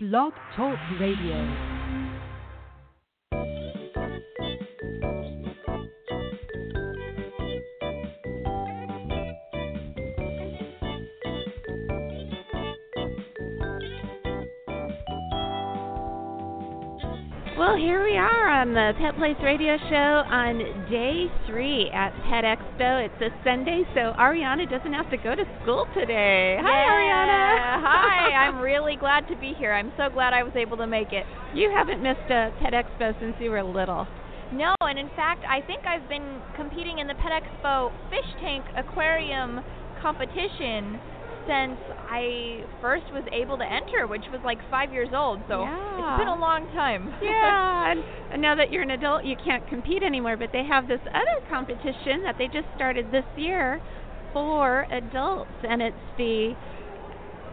Blog Talk Radio. Here we are on the Pet Place Radio Show on day three at Pet Expo. It's a Sunday, so Ariana doesn't have to go to school today. Hi, Yeah. Ariana. Hi, I'm really glad to be here. I'm so glad I was able to make it. You haven't missed a Pet Expo since you were little. No, and in fact, I think I've been competing in the Pet Expo fish tank aquarium competition since I first was able to enter, which was like five years old. So Yeah. it's been a long time. Yeah, and, and now that you're an adult, you can't compete anymore. But they have this other competition that they just started this year for adults, and it's the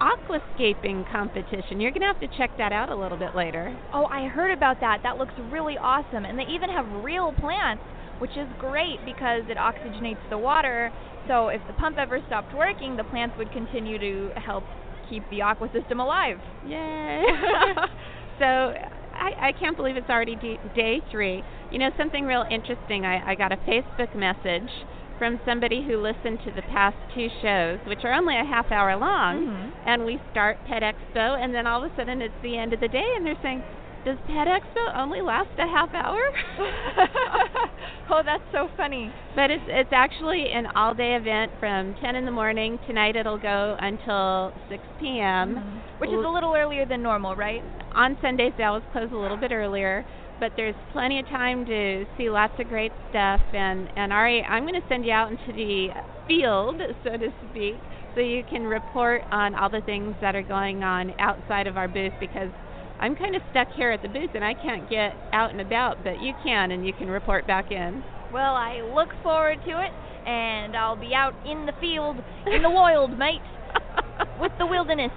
aquascaping competition. You're gonna have to check that out a little bit later. Oh, I heard about that. That looks really awesome. And they even have real plants, which is great because it oxygenates the water. So if the pump ever stopped working, the plants would continue to help keep the aqua system alive. Yay! so I, I can't believe it's already d- day three. You know, something real interesting. I, I got a Facebook message from somebody who listened to the past two shows, which are only a half hour long, Mhm. and we start Pet Expo, and then all of a sudden it's the end of the day, and they're saying, "Does Pet Expo only last a half hour?" oh, that's so funny. But it's it's actually an all day event from 10 in the morning. Tonight it'll go until 6 p.m. Mhm. Which is a little earlier than normal, right? On Sundays they always close a little bit earlier, but there's plenty of time to see lots of great stuff. And and Ari, I'm going to send you out into the field, so to speak, so you can report on all the things that are going on outside of our booth because. I'm kind of stuck here at the booth and I can't get out and about, but you can and you can report back in. Well, I look forward to it, and I'll be out in the field, in the wild, mate, with the wilderness.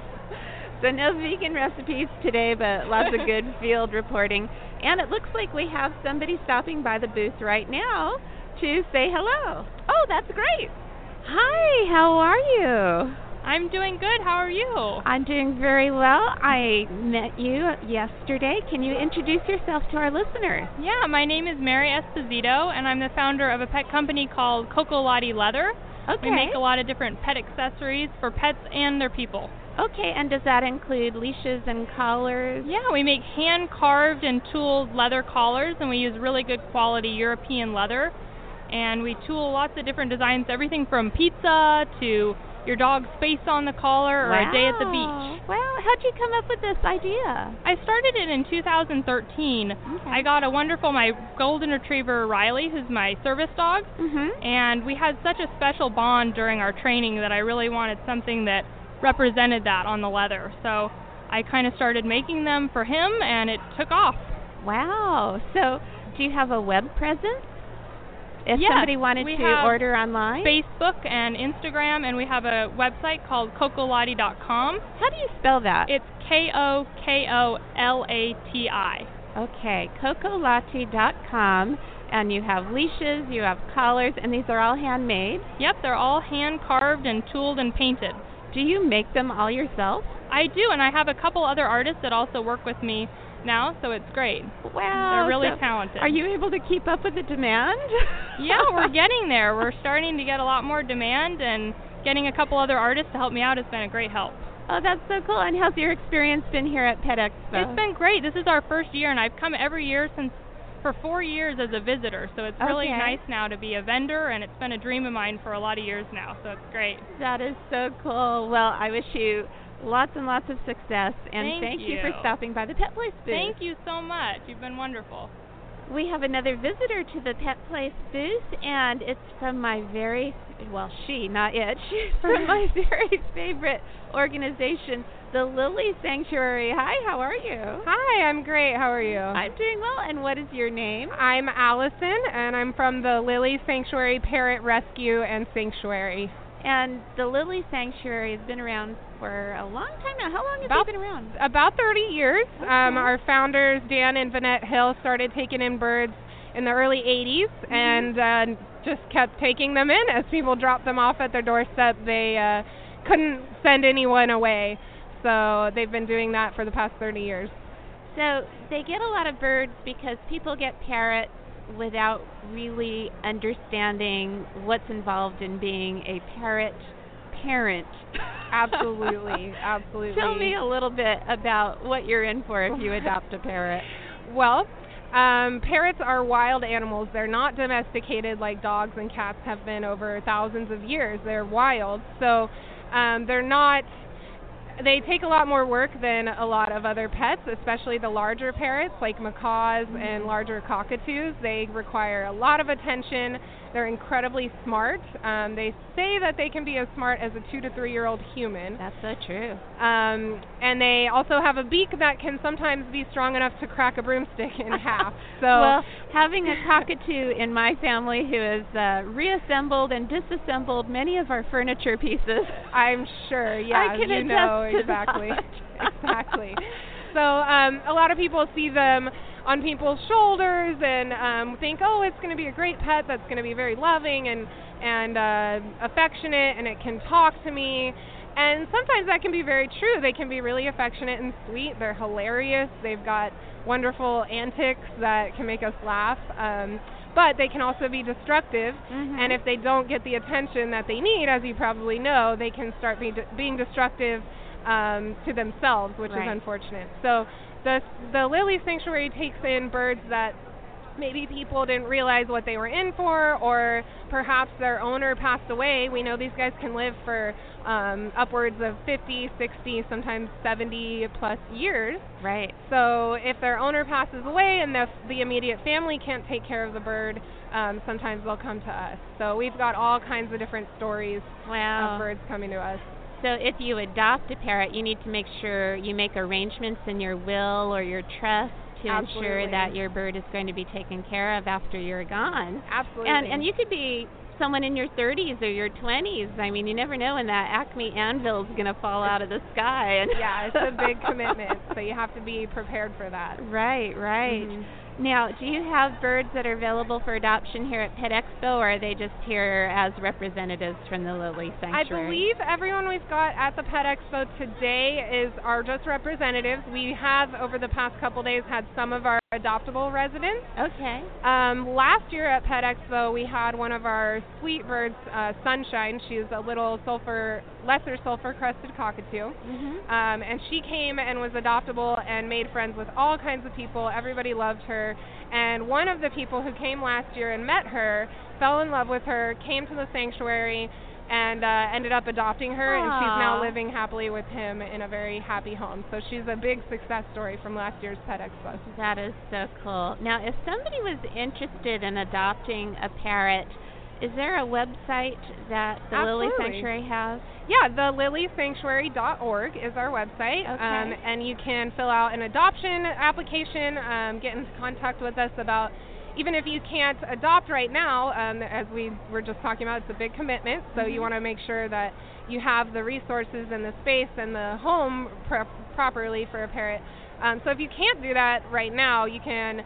So no vegan recipes today, but lots of good field reporting. And it looks like we have somebody stopping by the booth right now to say hello. Oh, that's great. Hi, how are you? I'm doing good. How are you? I'm doing very well. I met you yesterday. Can you introduce yourself to our listeners? Yeah, my name is Mary Esposito, and I'm the founder of a pet company called Kokolati Leather. Okay. We make a lot of different pet accessories for pets and their people. Okay, and does that include leashes and collars? Yeah, we make hand carved and tooled leather collars, and we use really good quality European leather. And we tool lots of different designs, everything from pizza to your dog's face on the collar or a day at the beach. Wow, how'd you come up with this idea? I started it in 2013. Okay. I got a wonderful my golden retriever Riley, who's my service dog, Mm-hmm. and we had such a special bond during our training that I really wanted something that represented that on the leather. So I kind of started making them for him, and it took off. Wow. So, do you have a web presence? If Yes, somebody wanted we to have order online? Facebook and Instagram, and we have a website called kokolati.com. How do you spell that? It's K O K O L A T I. okay, kokolati.com. And you have leashes, you have collars, and these are all handmade. Yep, they're all hand carved and tooled and painted. Do you make them all yourself? I do, and I have a couple other artists that also work with me now, so it's great. Wow. They're really so talented. Are you able to keep up with the demand? yeah, we're getting there. We're starting to get a lot more demand, and getting a couple other artists to help me out has been a great help. Oh, that's so cool. And how's your experience been here at Pet Expo? It's been great. This is our first year, and I've come every year since for four years as a visitor, so it's really Okay. nice now to be a vendor, and it's been a dream of mine for a lot of years now, so it's great. That is so cool. Well, I wish you lots and lots of success, and Thank you. for stopping by the Pet Place booth. Thank you so much. You've been wonderful. We have another visitor to the Pet Place booth, and it's from my very well, she, not it. She's from my very favorite organization, the Lily Sanctuary. Hi, how are you? Hi, I'm great. How are you? I'm doing well. And what is your name? I'm Allison, and I'm from the Lily Sanctuary Parrot Rescue and Sanctuary. And the Lily Sanctuary has been around for a long time now. How long have About- you been around? About 30 years. Okay. Um, our founders, Dan and Vanette Hill, started taking in birds in the early 80s Mm-hmm. and uh, just kept taking them in as people dropped them off at their doorstep. They uh, couldn't send anyone away. So they've been doing that for the past 30 years. So they get a lot of birds because people get parrots without really understanding what's involved in being a parrot parent. Absolutely, absolutely. Tell me a little bit about what you're in for if you adopt a parrot. Well, um, parrots are wild animals. They're not domesticated like dogs and cats have been over thousands of years. They're wild. So um, they're not they take a lot more work than a lot of other pets, especially the larger parrots like macaws mm-hmm. and larger cockatoos. They require a lot of attention. They're incredibly smart. Um, they say that they can be as smart as a two to three year old human. That's so true. Um, and they also have a beak that can sometimes be strong enough to crack a broomstick in half. So well, having a cockatoo in my family who has uh, reassembled and disassembled many of our furniture pieces. I'm sure. Yeah, I can you know exactly. exactly. So um, a lot of people see them on people's shoulders and um, think, oh, it's going to be a great pet that's going to be very loving and and uh, affectionate, and it can talk to me. And sometimes that can be very true. They can be really affectionate and sweet. They're hilarious. They've got wonderful antics that can make us laugh. Um, but they can also be destructive. Mm-hmm. And if they don't get the attention that they need, as you probably know, they can start be de- being destructive um, to themselves, which right. is unfortunate. So the the lily sanctuary takes in birds that maybe people didn't realize what they were in for, or perhaps their owner passed away. We know these guys can live for um, upwards of 50, 60, sometimes 70 plus years. Right. So if their owner passes away and the, the immediate family can't take care of the bird, um, sometimes they'll come to us. So we've got all kinds of different stories wow. of birds coming to us. So if you adopt a parrot, you need to make sure you make arrangements in your will or your trust to Absolutely. ensure that your bird is going to be taken care of after you're gone. Absolutely. And and you could be someone in your 30s or your 20s. I mean, you never know when that Acme anvil is going to fall out of the sky. And yeah, it's a big commitment, so you have to be prepared for that. Right, right. Mhm. Now, do you have birds that are available for adoption here at Pet Expo, or are they just here as representatives from the Lily Sanctuary? I believe everyone we've got at the Pet Expo today is are just representatives. We have over the past couple days had some of our adoptable residents. Okay. Um, last year at Pet Expo, we had one of our sweet birds, uh, Sunshine. She's a little sulfur, lesser sulfur crested cockatoo. Mhm. Um, and she came and was adoptable and made friends with all kinds of people. Everybody loved her. And one of the people who came last year and met her fell in love with her, came to the sanctuary, and uh, ended up adopting her. And she's now living happily with him in a very happy home. So she's a big success story from last year's Pet Expo. That is so cool. Now, if somebody was interested in adopting a parrot, is there a website that the Lily Sanctuary has? Yeah, the lilysanctuary.org is our website, Okay. um, and you can fill out an adoption application, um, get in contact with us about. Even if you can't adopt right now, um, as we were just talking about, it's a big commitment. So you Mhm. want to make sure that you have the resources and the space and the home pre- properly for a parrot. Um, so if you can't do that right now, you can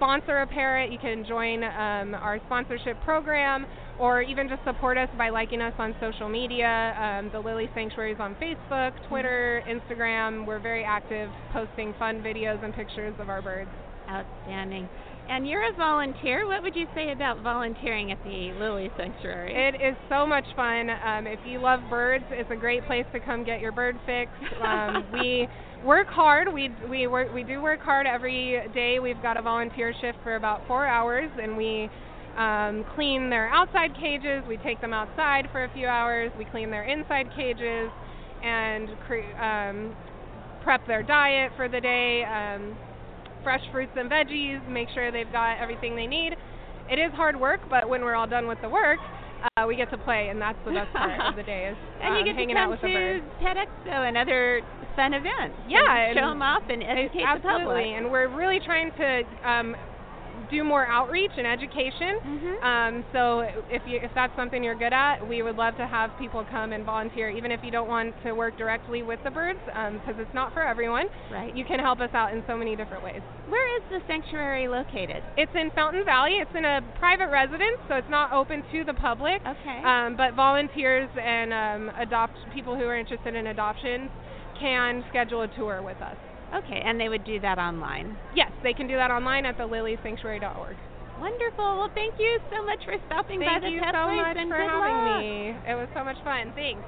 sponsor a parrot. You can join um, our sponsorship program, or even just support us by liking us on social media. Um, the Lily Sanctuary is on Facebook, Twitter, Instagram. We're very active, posting fun videos and pictures of our birds. Outstanding. And you're a volunteer. What would you say about volunteering at the Lily Sanctuary? It is so much fun. Um, if you love birds, it's a great place to come get your bird fix. Um, we work hard. We we work we do work hard every day. We've got a volunteer shift for about four hours, and we um, clean their outside cages. We take them outside for a few hours. We clean their inside cages, and cre- um, prep their diet for the day. Um, fresh fruits and veggies. Make sure they've got everything they need. It is hard work, but when we're all done with the work, uh, we get to play, and that's the best part of the day is and you um, get hanging to out come the to birds. Pet Expo and other fun events. Yeah, and show them off and educate the public. Absolutely, and we're really trying to um, do more outreach and education. Mhm. Um, so if you if that's something you're good at, we would love to have people come and volunteer, even if you don't want to work directly with the birds, because it's not for everyone. right. You can help us out in so many different ways. Where is the sanctuary located? It's in Fountain Valley. It's in a private residence, so it's not open to the public. Okay. Um, but volunteers and um, adopt people who are interested in adoption can schedule a tour with us. Okay, and they would do that online. Yes, they can do that online at thelilysanctuary.org. Wonderful. Well, thank you so much for stopping Thank by the you pet so place much and for having luck. me. It was so much fun. Thanks.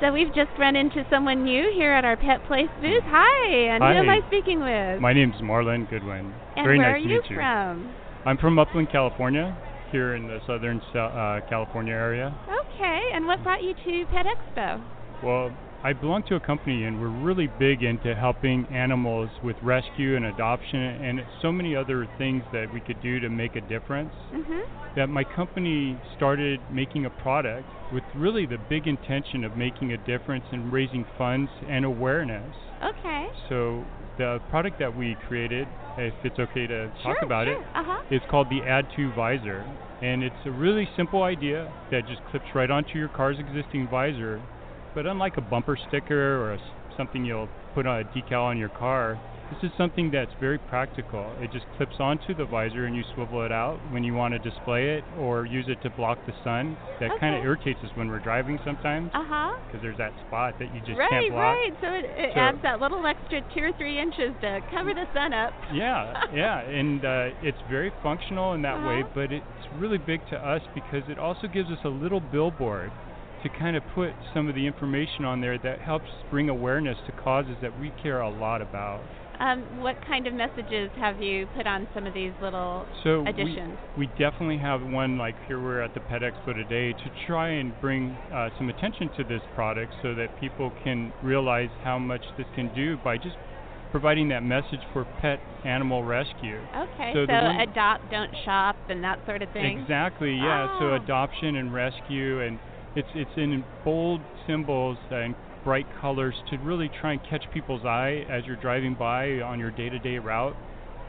So we've just run into someone new here at our pet place booth. Hi, and who am Hi. I speaking with? My name's Marlon Goodwin. and Very where nice are to you meet you. from? I'm from Upland, California, here in the southern uh, California area. Okay, and what brought you to Pet Expo? Well, I belong to a company and we're really big into helping animals with rescue and adoption and so many other things that we could do to make a difference. Mhm. That my company started making a product with really the big intention of making a difference and raising funds and awareness. Okay. So the product that we created, if it's okay to talk sure, about sure. it, Uh-huh. It's called the Add to Visor, and it's a really simple idea that just clips right onto your car's existing visor. But unlike a bumper sticker or a something you'll put on a decal on your car, this is something that's very practical. It just clips onto the visor and you swivel it out when you want to display it or use it to block the sun. That kind of irritates us when we're driving sometimes Uh-huh. because there's that spot that you just right, can't block. right. right. So it, it So- adds that little extra two or three inches to cover the sun up. Yeah, yeah, and uh, it's very functional in that way, Uh-huh. but it's really big to us because it also gives us a little billboard to kind of put some of the information on there that helps bring awareness to causes that we care a lot about. Um, what kind of messages have you put on some of these little So additions? we definitely have one like here we're at the Pet Expo today to try and bring uh, some attention to this product so that people can realize how much this can do by just providing that message for pet animal rescue. Okay, so so, adopt, don't shop, and that sort of thing. Exactly, yeah. So Oh. adoption and rescue, and it's it's in bold symbols and bright colors to really try and catch people's eye as you're driving by on your day-to-day route.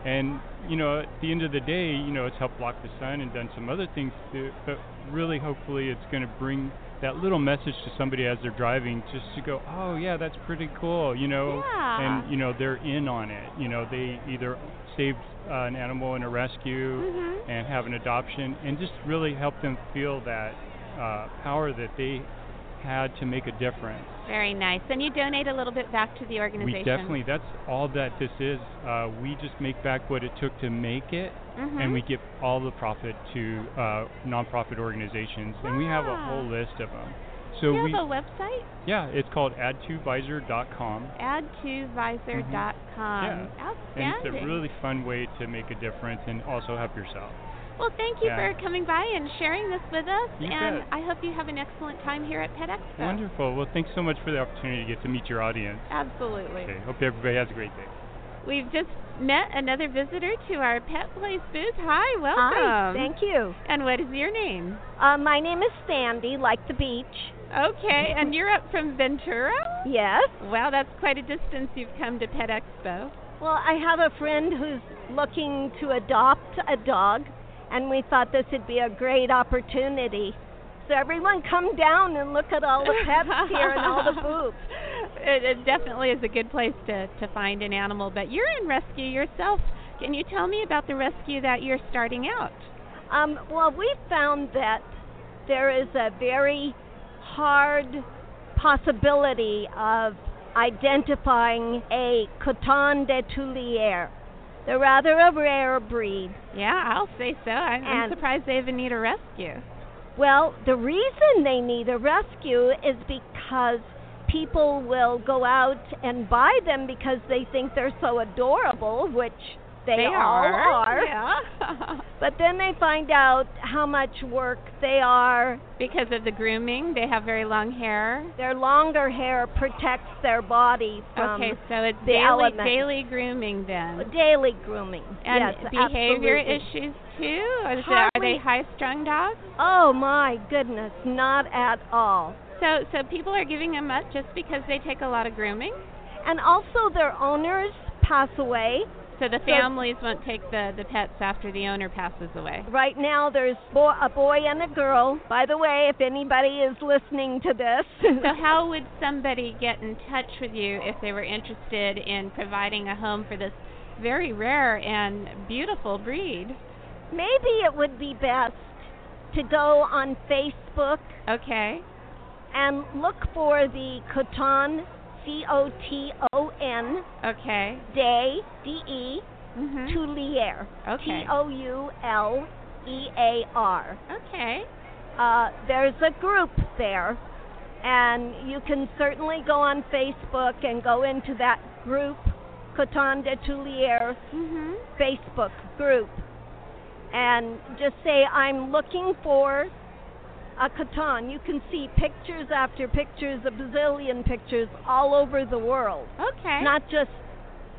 And you know, at the end of the day, you know, it's helped block the sun and done some other things too. But really, hopefully, it's going to bring that little message to somebody as they're driving, just to go, oh yeah, that's pretty cool, you know. Yeah. And you know, they're in on it. You know, they either saved uh, an animal in a rescue Mhm. and have an adoption and just really help them feel that uh, power that they had to make a difference. Very nice. And you donate a little bit back to the organization. We definitely, that's all that this is. Uh, we just make back what it took to make it, Mhm. and we give all the profit to uh, nonprofit organizations, and we have a Ah. whole list of them. Do So you we, have a website? yeah, it's called add2visor.com. Add2visor.com. Yeah. And it's a really fun way to make a difference and also help yourself. Well, thank you Yeah. for coming by and sharing this with us. You and bet. I hope you have an excellent time here at Pet Expo. Wonderful. Well, thanks so much for the opportunity to get to meet your audience. Absolutely. Okay, hope everybody has a great day. We've just met another visitor to our Pet Place booth. Hi, welcome. Hi, thank you. And what is your name? Uh, my name is Sandy, like the beach. Okay, and you're up from Ventura? Yes. Wow, that's quite a distance you've come to Pet Expo. Well, I have a friend who's looking to adopt a dog, and we thought this would be a great opportunity. So everyone come down and look at all the pets here and all the booths. It, it definitely is a good place to, to find an animal, but you're in rescue yourself. Can you tell me about the rescue that you're starting out? Um, well, we found that there is a very hard possibility of identifying a Coton de Tulear. They're rather a rare breed. Yeah, I'll say so. I'm, I'm surprised they even need a rescue. Well, the reason they need a rescue is because people will go out and buy them because they think they're so adorable, which they, all are. Yeah. But then they find out how much work they are. because of the grooming, they have very long hair. Their longer hair protects their body from okay, so it's the daily, elements. daily grooming then. Uh, daily grooming. And yes, behavior absolutely. issues too? Is it, are they high-strung dogs? Oh my goodness, not at all. So, so people are giving them up just because they take a lot of grooming. And also their owners pass away. So the families won't take the the pets after the owner passes away. Right now there's bo- a boy and a girl. By the way, if anybody is listening to this, So how would somebody get in touch with you if they were interested in providing a home for this very rare and beautiful breed? maybe it would be best to go on Facebook Okay. and look for the Coton C O T O N, Okay. Day, D E, Mhm. Tulear. Okay. T O U L E A R. Okay. Uh, there's a group there, and you can certainly go on Facebook and go into that group, Coton de Tulear Mhm. Facebook group, and just say, I'm looking for a Coton. You can see pictures after pictures, a bazillion pictures all over the world, Okay. not just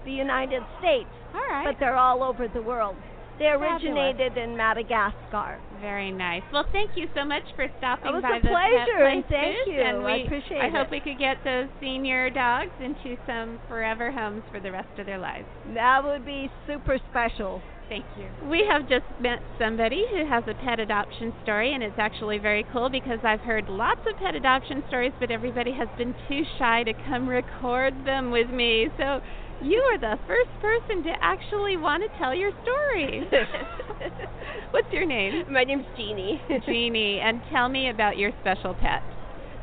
the United States, All right. but they're all over the world. They Fabulous. originated in Madagascar. Very nice. Well, thank you so much for stopping by. It was by a pleasure, and thank you. And we, I appreciate I it. I hope we could get those senior dogs into some forever homes for the rest of their lives. That would be super special. Thank you. We have just met somebody who has a pet adoption story, and it's actually very cool because I've heard lots of pet adoption stories, but everybody has been too shy to come record them with me. So you are the first person to actually want to tell your story. What's your name? My name's Jeannie. Jeannie, and tell me about your special pet.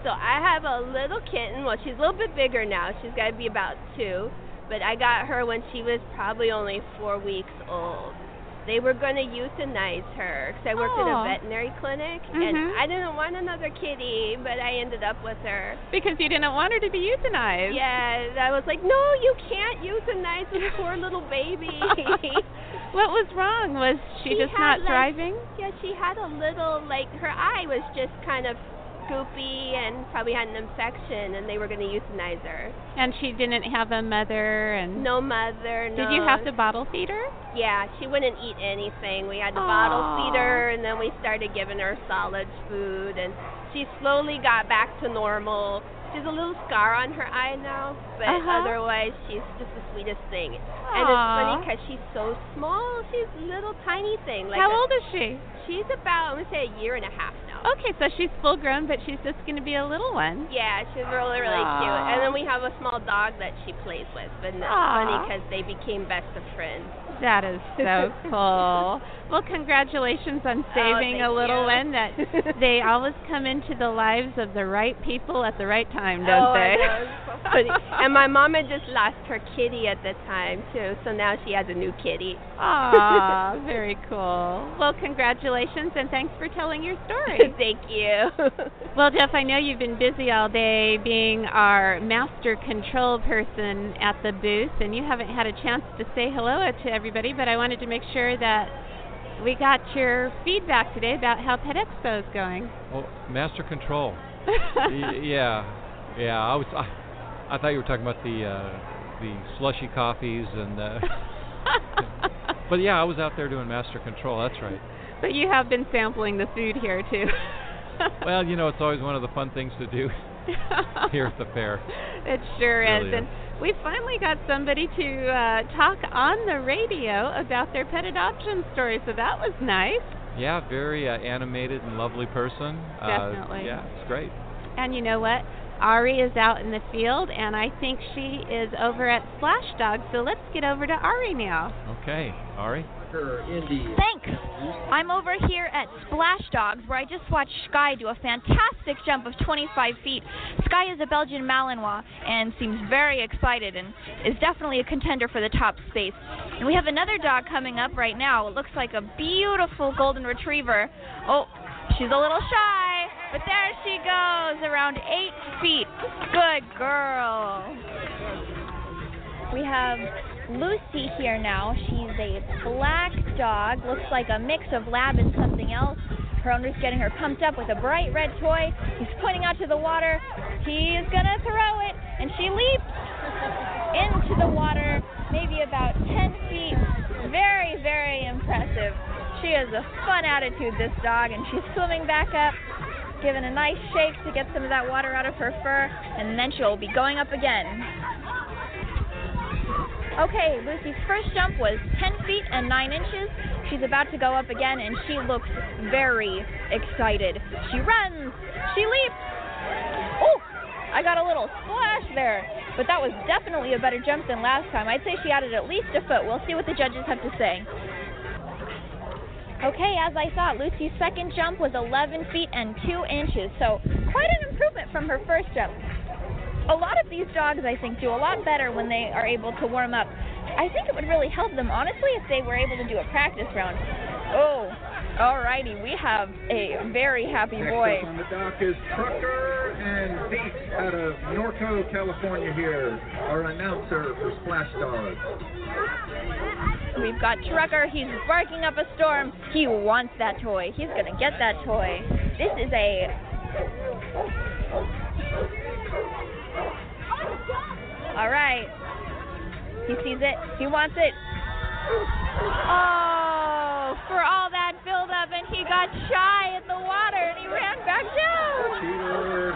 so I have a little kitten. Well, she's a little bit bigger now. She's got to be about two. But I got her when she was probably only four weeks old. They were going to euthanize her because I worked in Aw. a veterinary clinic, Mhm. and I didn't want another kitty, but I ended up with her. Because you didn't want her to be euthanized. Yeah, I was like, no, you can't euthanize this poor little baby. what was wrong? Was she, She just had, not like- thriving? Yeah, she had a little like her eye was just kind of goopy and probably had an infection, and they were going to euthanize her. And she didn't have a mother and No mother. No. Did you have to bottle feed her? Yeah, she wouldn't eat anything. We had to Aw. bottle feed her, and then we started giving her solid food, and she slowly got back to normal. She's a little scar on her eye now, but Uh-huh. otherwise she's just the sweetest thing. And it's funny because she's so small. She's a little tiny thing. Like How a- old is she? She's about, I'm gonna say, a year and a half now. Okay, so she's full grown, but she's just going to be a little one. Yeah, she's really, really Aw. cute. And then we have a small dog that she plays with, but it's funny because they became best of friends. That is so cool. Well, congratulations on oh, saving thank a little you. one. That they always come into the lives of the right people at the right time, don't oh, they? I know, so and my mom had just lost her kitty at the time too, so now she has a new kitty. Aw, very cool. Well, congratulations and thanks for telling your story. Thank you. Well, Jeff, I know you've been busy all day being our master control person at the booth, and you haven't had a chance to say hello to everybody, but I wanted to make sure that we got your feedback today about how Pet Expo is going. Oh, master control. Y- yeah, yeah. I was. I, I thought you were talking about the uh, the slushy coffees and. Uh, but yeah, I was out there doing master control. That's right. but you have been sampling the food here, too. Well, you know, it's always one of the fun things to do here at the fair. It sure Really is. And we finally got somebody to uh, talk on the radio about their pet adoption story, so that was nice. Yeah, very uh, animated and lovely person. Uh, Definitely. yeah, it's great. And you know what? Ari is out in the field, and I think she is over at Splash Dog. So let's get over to Ari now. Okay, Ari. Thanks. I'm over here at Splash Dogs where I just watched Sky do a fantastic jump of 25 feet. Sky is a Belgian Malinois and seems very excited and is definitely a contender for the top space. And we have another dog coming up right now. It looks like a beautiful golden retriever. Oh, she's a little shy, but there she goes, around eight feet. Good girl. We have Lucy here now. She's a black dog, looks like a mix of lab and something else. Her owner's getting her pumped up with a bright red toy. He's pointing out to the water. He is gonna throw it, and she leaps into the water, maybe about 10 feet. Very, very impressive. She has a fun attitude, this dog, and she's swimming back up, giving a nice shake to get some of that water out of her fur, and then she'll be going up again. Okay, Lucy's first jump was 10 feet and 9 inches. She's about to go up again, and she looks very excited. She runs, she leaps. Oh, I got a little splash there, but that was definitely a better jump than last time. I'd say she added at least a foot. We'll see what the judges have to say. Okay, as I thought, Lucy's second jump was 11 feet and 2 inches, so quite an improvement from her first jump. A lot of these dogs, I think, do a lot better when they are able to warm up. I think it would really help them, honestly, if they were able to do a practice round. Oh, alrighty, we have a very happy Next boy. up on the dock is Trucker and Beat out of Norco, California here, our announcer for Splash Dogs. We've got Trucker. He's barking up a storm. He wants that toy. He's gonna get that toy. This is a. All right. He sees it. He wants it. Oh, for all that buildup, and he got shy in the water, and he ran back down. Cheater,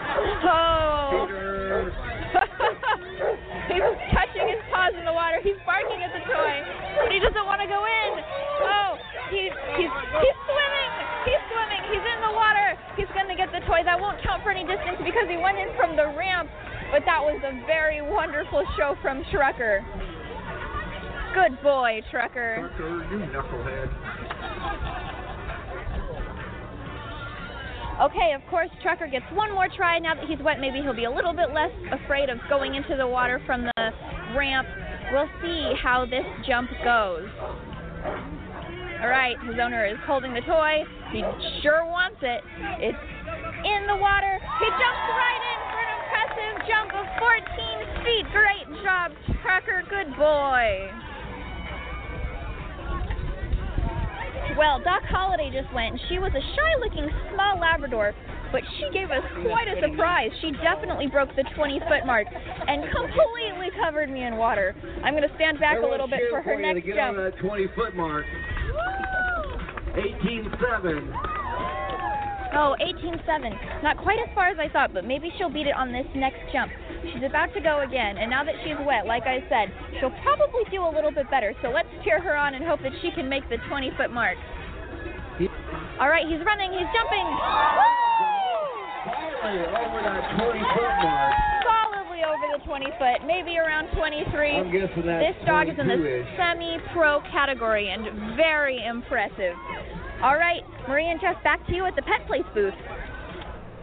Oh. cheater. He's touching his paws in the water. He's barking at the toy, but he doesn't want to go in. Oh, he's he's he's swimming. He's swimming. He's in the water. He's gonna get the toy. That won't count for any distance because he went in from the ramp. But that was a very wonderful show from Trucker. Good boy, Trucker. Trucker, you knucklehead. Okay, of course, Trucker gets one more try. Now that he's wet, maybe he'll be a little bit less afraid of going into the water from the ramp. We'll see how this jump goes. All right, his owner is holding the toy. He sure wants it. It's in the water. He jumps right in for an impressive jump of 14 feet. Great job, Trucker. Good boy. Well, Doc Holliday just went, and she was a shy-looking small Labrador, but she gave us quite a surprise. She definitely broke the 20-foot mark and completely covered me in water. I'm going to stand back a little bit for her you to next get jump. on that 20 foot mark. 18.7. Oh, 18.7. Not quite as far as I thought, but maybe she'll beat it on this next jump. She's about to go again, and now that she's wet, like I said, she'll probably do a little bit better. So let's cheer her on and hope that she can make the 20 foot mark. All right, he's running, he's jumping. Finally over that 20 foot mark. Solidly over the 20 foot, maybe around 23. I'm guessing that's This dog is in the semi pro category and very impressive. All right, Marie and Jeff, back to you at the Pet Place booth.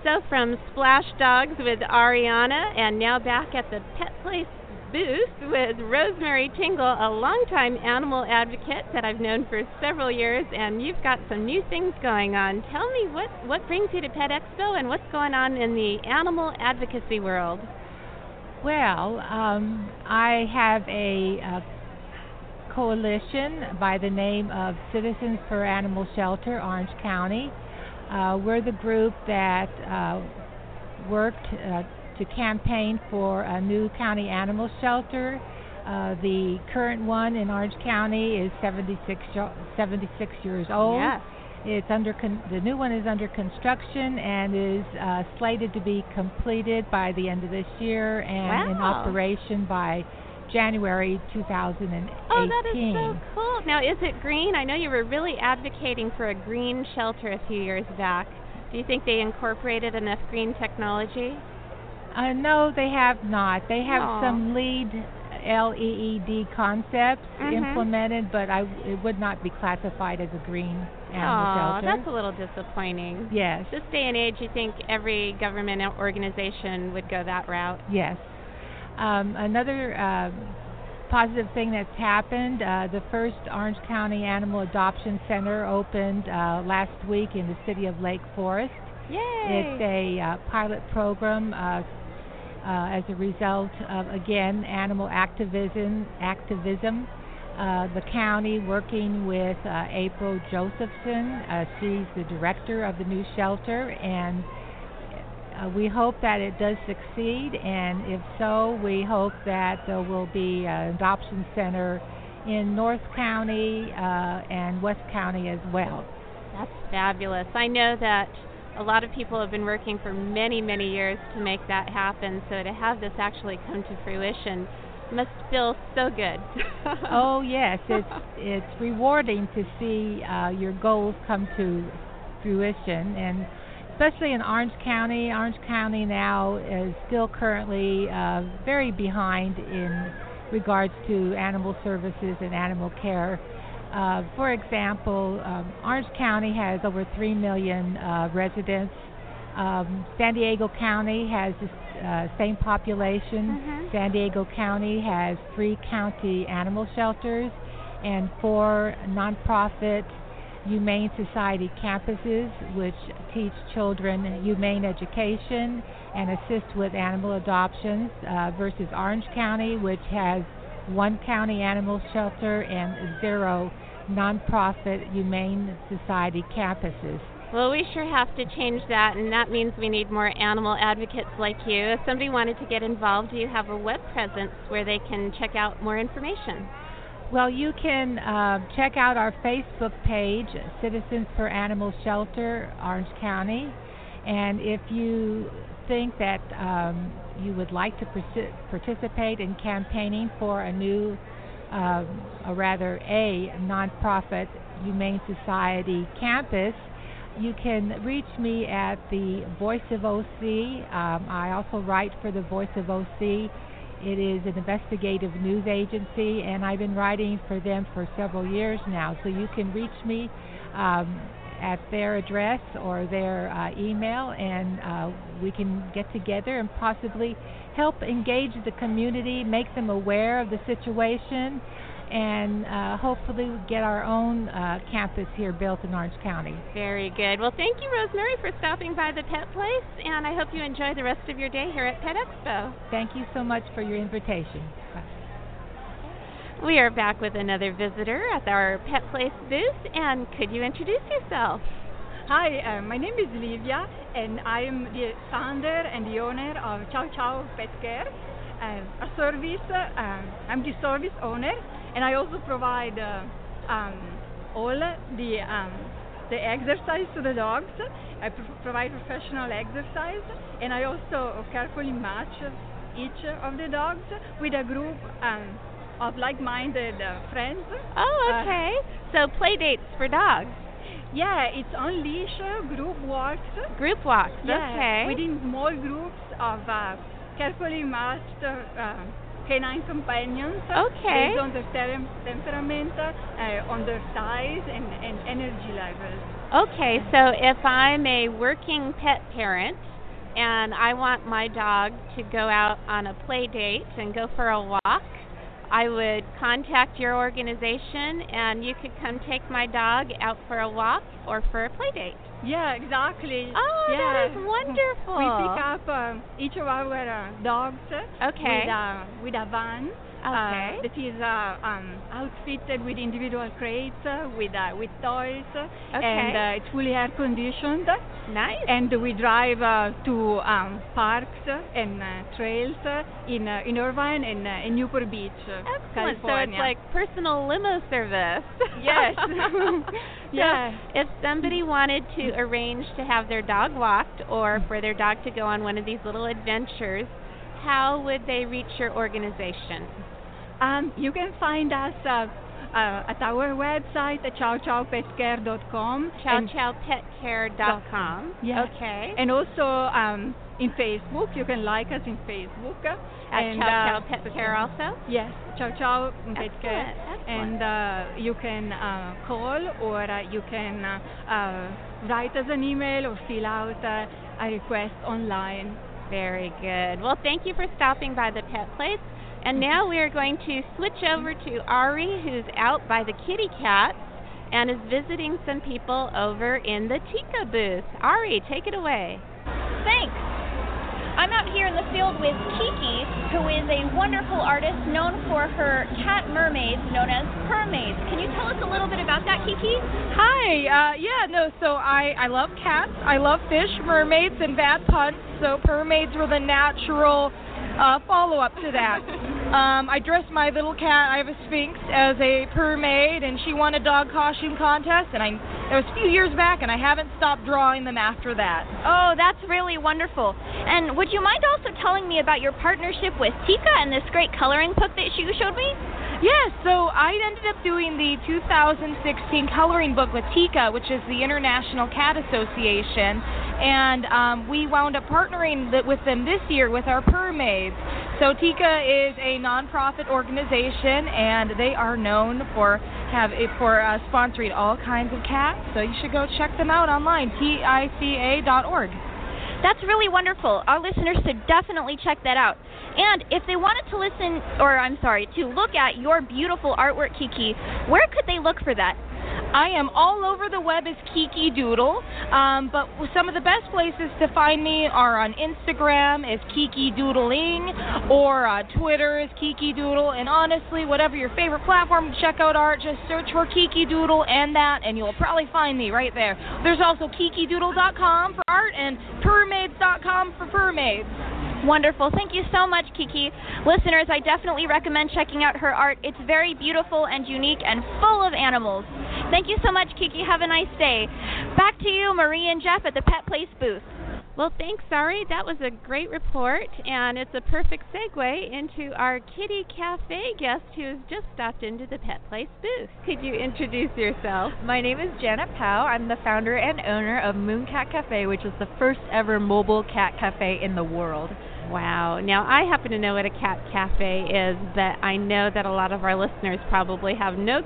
So from Splash Dogs with Ariana, and now back at the Pet Place booth with Rosemary Tingle, a longtime animal advocate that I've known for several years, and you've got some new things going on. Tell me what what brings you to Pet Expo and what's going on in the animal advocacy world. Well, um, I have a, uh coalition by the name of Citizens for Animal Shelter, Orange County. Uh, we're the group that uh, worked uh, to campaign for a new county animal shelter. Uh, the current one in Orange County is 76, 76 years old. Yes. It's under con- the new one is under construction and is uh, slated to be completed by the end of this year and in operation by January 2018. Oh, that is so cool. Now, is it green? I know you were really advocating for a green shelter a few years back. Do you think they incorporated enough green technology? Uh, no, they have not. They have Aw. some lead LEED concepts Mhm. implemented, but I it would not be classified as a green animal shelter. that's a little disappointing. yes, This day and age, you think every government organization would go that route. yes. Um, another um positive thing that's happened: uh, the first Orange County Animal Adoption Center opened uh, last week in the city of Lake Forest. Yay! It's a uh, pilot program uh, uh, as a result of again animal activism. Activism. Uh, the county working with uh, April Josephson. Uh, she's the director of the new shelter, and uh, we hope that it does succeed. And if so, we hope that there will be an adoption center in North County uh, and West County as well. That's fabulous. I know that a lot of people have been working for many, many years to make that happen. So to have this actually come to fruition must feel so good. oh yes, it's it's rewarding to see uh, your goals come to fruition, and especially in Orange County. Orange County now is still currently uh, very behind in regards to animal services and animal care. Uh, for example, um, Orange County has over 3 million uh, residents. Um, San Diego County has uh, same population. Mhm. San Diego County has three county animal shelters and four nonprofit humane society campuses which teach children humane education and assist with animal adoptions uh, versus Orange County which has one county animal shelter and zero nonprofit humane society campuses. Well, we sure have to change that, and that means we need more animal advocates like you. If somebody wanted to get involved, do you have a web presence where they can check out more information? Well, you can uh, check out our Facebook page, Citizens for Animal Shelter, Orange County. And if you think that um, you would like to participate in campaigning for a new, um, or rather a nonprofit Humane Society campus, you can reach me at the Voice of OC. Um, I also write for the Voice of OC. It is an investigative news agency, and I've been writing for them for several years now. So you can reach me um, at their address or their uh, email, and uh, we can get together and possibly help engage the community, make them aware of the situation, and uh, hopefully get our own uh, campus here built in Orange County. Very good. Well, thank you, Rosemary, for stopping by the Pet Place, and I hope you enjoy the rest of your day here at Pet Expo. Thank you so much for your invitation. We are back with another visitor at our Pet Place booth, and could you introduce yourself? Hi, uh, my name is Livia, and I am the founder and the owner of Chow Chow Pet Care, uh, a service. Uh, I'm the service owner, and I also provide uh, um, all the um, the exercise to the dogs. I pro- provide professional exercise, and I also carefully match each of the dogs with a group um, of like-minded uh, friends. Oh, Uh, okay. so play dates for dogs, Yeah, it's on leash uh, group walks. group walks. Yeah, okay. within small groups of uh, carefully matched uh, canine companions. Okay. Based on their tem- temperament, uh, on their size, and, and energy levels. Okay, so if I'm a working pet parent and I want my dog to go out on a play date and go for a walk, I would contact your organization and you could come take my dog out for a walk or for a play date. Yeah, exactly. Oh, yeah. that is wonderful. We pick up um, each of our uh, dogs Okay. with, uh, with a van. Okay. Uh, that is uh, um, outfitted with individual crates, uh, with uh, with toys, and uh, it's fully air conditioned. Nice. And we drive uh, to um, parks and uh, trails in uh, in Irvine and uh, in Newport Beach, Excellent. So it's like personal limo service. Yes. So Yeah. If somebody wanted to arrange to have their dog walked or for their dog to go on one of these little adventures, how would they reach your organization? Um, you can find us uh, uh, at our website at chowchowpetcare.com. and- ChowChowPetCare.com. Yes. Okay. And also um, in Facebook, you can like us in Facebook. uh, At and, Chow Chow uh, Pet Care also? Yes, Chow Chow Pet Care. excellent. And uh, you can uh, call or uh, you can uh, uh, write us an email or fill out uh, a request online. Very good. Well, thank you for stopping by the Pet Place. And now we are going to switch over to Ari, who's out by the kitty cats and is visiting some people over in the TICA booth. Ari, take it away. Thanks. I'm out here in the field with Kiki, who is a wonderful artist known for her cat mermaids known as purrmaids. Can you tell us a little bit about that, Kiki? Hi. Uh, yeah. No. So I I love cats. I love fish, mermaids, and bad puns. So purrmaids were the natural uh, follow up to that. Um, I dressed my little cat. I have a Sphynx as a purrmaid, and she won a dog costume contest. And I it was a few years back, and I haven't stopped drawing them after that. Oh, that's really wonderful. And would you mind also telling me about your partnership with TICA and this great coloring book that you showed me? Yes, so I ended up doing the 2016 coloring book with TICA, which is the International Cat Association, and um, we wound up partnering with them this year with our Purrmaids. So TICA is a nonprofit organization, and they are known for have it for uh, sponsoring all kinds of cats. So you should go check them out online, tica.org. That's really wonderful. Our listeners should definitely check that out. And if they wanted to listen, or I'm sorry, to look at your beautiful artwork, Kiki, where could they look for that? I am all over the web as Kiki Doodle, um, but some of the best places to find me are on Instagram as Kiki Doodling, or uh, Twitter as Kiki Doodle. And honestly, whatever your favorite platform to check out art, just search for Kiki Doodle and that, and you'll probably find me right there. There's also KikiDoodle.com for art and Purrmaids.com for purrmaids. Wonderful. Thank you so much, Kiki. Listeners, I definitely recommend checking out her art. It's very beautiful and unique and full of animals. Thank you so much, Kiki. Have a nice day. Back to you, Marie and Jeff at the Pet Place booth. Well, thanks, Ari. That was a great report, and it's a perfect segue into our Kitty Cafe guest who has just stopped into the Pet Place booth. Could you introduce yourself? My name is Janet Powell. I'm the founder and owner of Moon Cat Cafe, which is the first ever mobile cat cafe in the world. Wow. Now, I happen to know what a cat cafe is, but I know that a lot of our listeners probably have no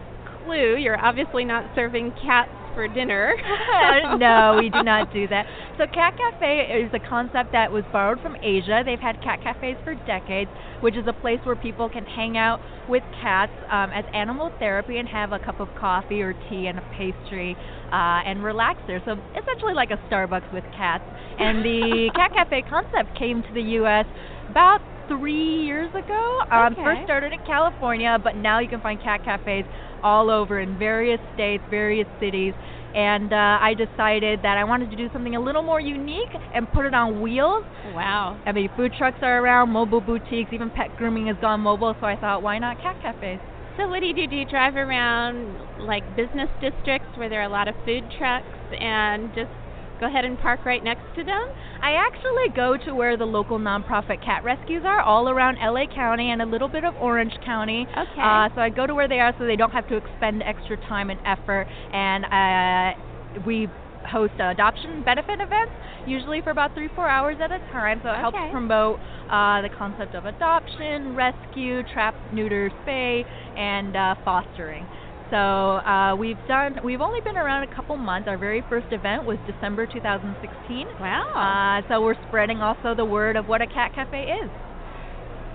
clue. You're obviously not serving cats for dinner. no, we do not do that. So, Cat Cafe is a concept that was borrowed from Asia. They've had cat cafes for decades, which is a place where people can hang out with cats um, as animal therapy and have a cup of coffee or tea and a pastry uh, and relax there. So, essentially, like a Starbucks with cats. And the Cat Cafe concept came to the U.S. about three years ago. Um, Okay. First started in California, but now you can find cat cafes all over in various states, various cities. And uh, I decided that I wanted to do something a little more unique and put it on wheels. Wow. I mean, food trucks are around, mobile boutiques, even pet grooming has gone mobile. So I thought, why not cat cafes? So, what do you do? Do you drive around like business districts where there are a lot of food trucks and just go ahead and park right next to them? I actually go to where the local nonprofit cat rescues are, all around LA County and a little bit of Orange County. Okay. Uh, so I go to where they are so they don't have to expend extra time and effort. And uh, we host adoption benefit events, usually for about three, four hours at a time. So it helps promote uh, the concept of adoption, rescue, trap, neuter, spay, and uh, fostering. So uh, we've done. We've only been around a couple months. Our very first event was December 2016. Wow. Uh, so we're spreading also the word of what a cat cafe is.